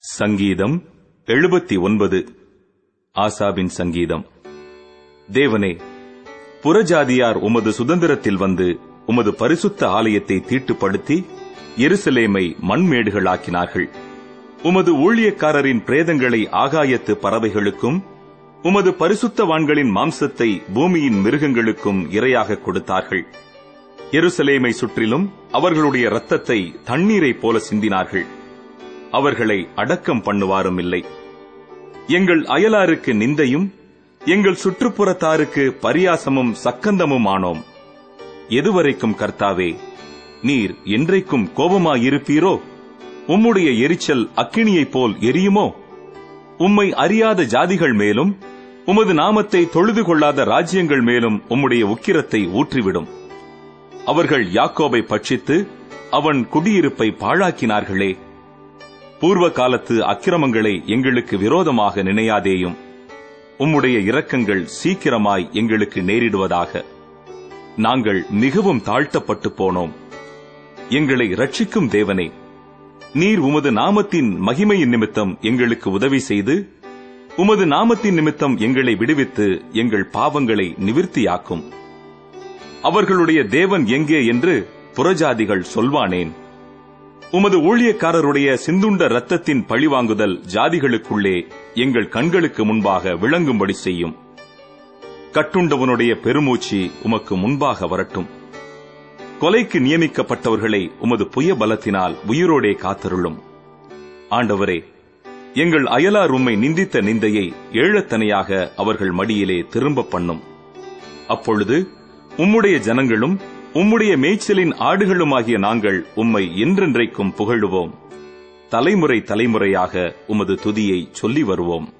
சங்கீதம் எழுபத்தி ஒன்பது. ஆசாவின் சங்கீதம். தேவனே புறஜாதியார் உமது சுதந்திரத்தில் வந்து உமது பரிசுத்த ஆலயத்தை தீட்டுப்படுத்தி எருசலேமை மண்மேடுகளாக்கினார்கள். உமது ஊழியக்காரரின் பிரேதங்களை ஆகாயத்து பறவைகளுக்கும் உமது பரிசுத்தவான்களின் மாம்சத்தை பூமியின் மிருகங்களுக்கும் இரையாக கொடுத்தார்கள். எருசலேமை சுற்றிலும் அவர்களுடைய ரத்தத்தை தண்ணீரைப் போல சிந்தினார்கள். அவர்களை அடக்கம் பண்ணுவாரும் இல்லை எங்கள் அயலாருக்கு நிந்தையும் எங்கள் சுற்றுப்புறத்தாருக்கு பரியாசமும் சக்கந்தமும் ஆனோம் எதுவரைக்கும் கர்த்தாவே நீர் என்றைக்கும் கோபமாயிருப்பீரோ? உம்முடைய எரிச்சல் அக்கினியைப் போல் எரியுமோ? உம்மை அறியாத ஜாதிகள் மேலும் உமது நாமத்தை தொழுது கொள்ளாத ராஜ்யங்கள் மேலும் உம்முடைய உக்கிரத்தை ஊற்றிவிடும். அவர்கள் யாக்கோபை பட்சித்து அவன் குடியிருப்பை பாழாக்கினார்களே பூர்வ காலத்து அக்கிரமங்களை எங்களுக்கு விரோதமாக நினையாதேயும். உம்முடைய இரக்கங்கள் சீக்கிரமாய் எங்களுக்கு நேரிடுவதாக. நாங்கள் மிகவும் தாழ்த்தப்பட்டு போனோம். எங்களை ரட்சிக்கும் தேவனே நீர் உமது நாமத்தின் மகிமையின் நிமித்தம் எங்களுக்கு உதவி செய்து உமது நாமத்தின் நிமித்தம் எங்களை விடுவித்து எங்கள் பாவங்களை நிவிர்த்தியாக்கும். அவர்களுடைய தேவன் எங்கே என்று புறஜாதிகள் சொல்வானேன். உமது ஊழியக்காரருடைய சிந்துண்ட இரத்தத்தின் பழிவாங்குதல் ஜாதிகளுக்குள்ளே எங்கள் கண்களுக்கு முன்பாக விளங்கும்படி செய்யும். கட்டுண்டவனுடைய பெருமூச்சு உமக்கு முன்பாக வரட்டும். கொலைக்கு நியமிக்கப்பட்டவர்களை உமது புய பலத்தினால் உயிரோடே காத்தருளும். ஆண்டவரே எங்கள் அயலார் உம்மை நிந்தித்த நிந்தையை ஏழத்தனையாக அவர்கள் மடியிலே திரும்ப பண்ணும். அப்பொழுது உம்முடைய ஜனங்களும் உம்முடைய மேய்ச்சலின் ஆடுகளுமாகிய நாங்கள் உம்மை என்றென்றைக்கும் புகழுவோம். தலைமுறை தலைமுறையாக உமது துதியை சொல்லி வருவோம்.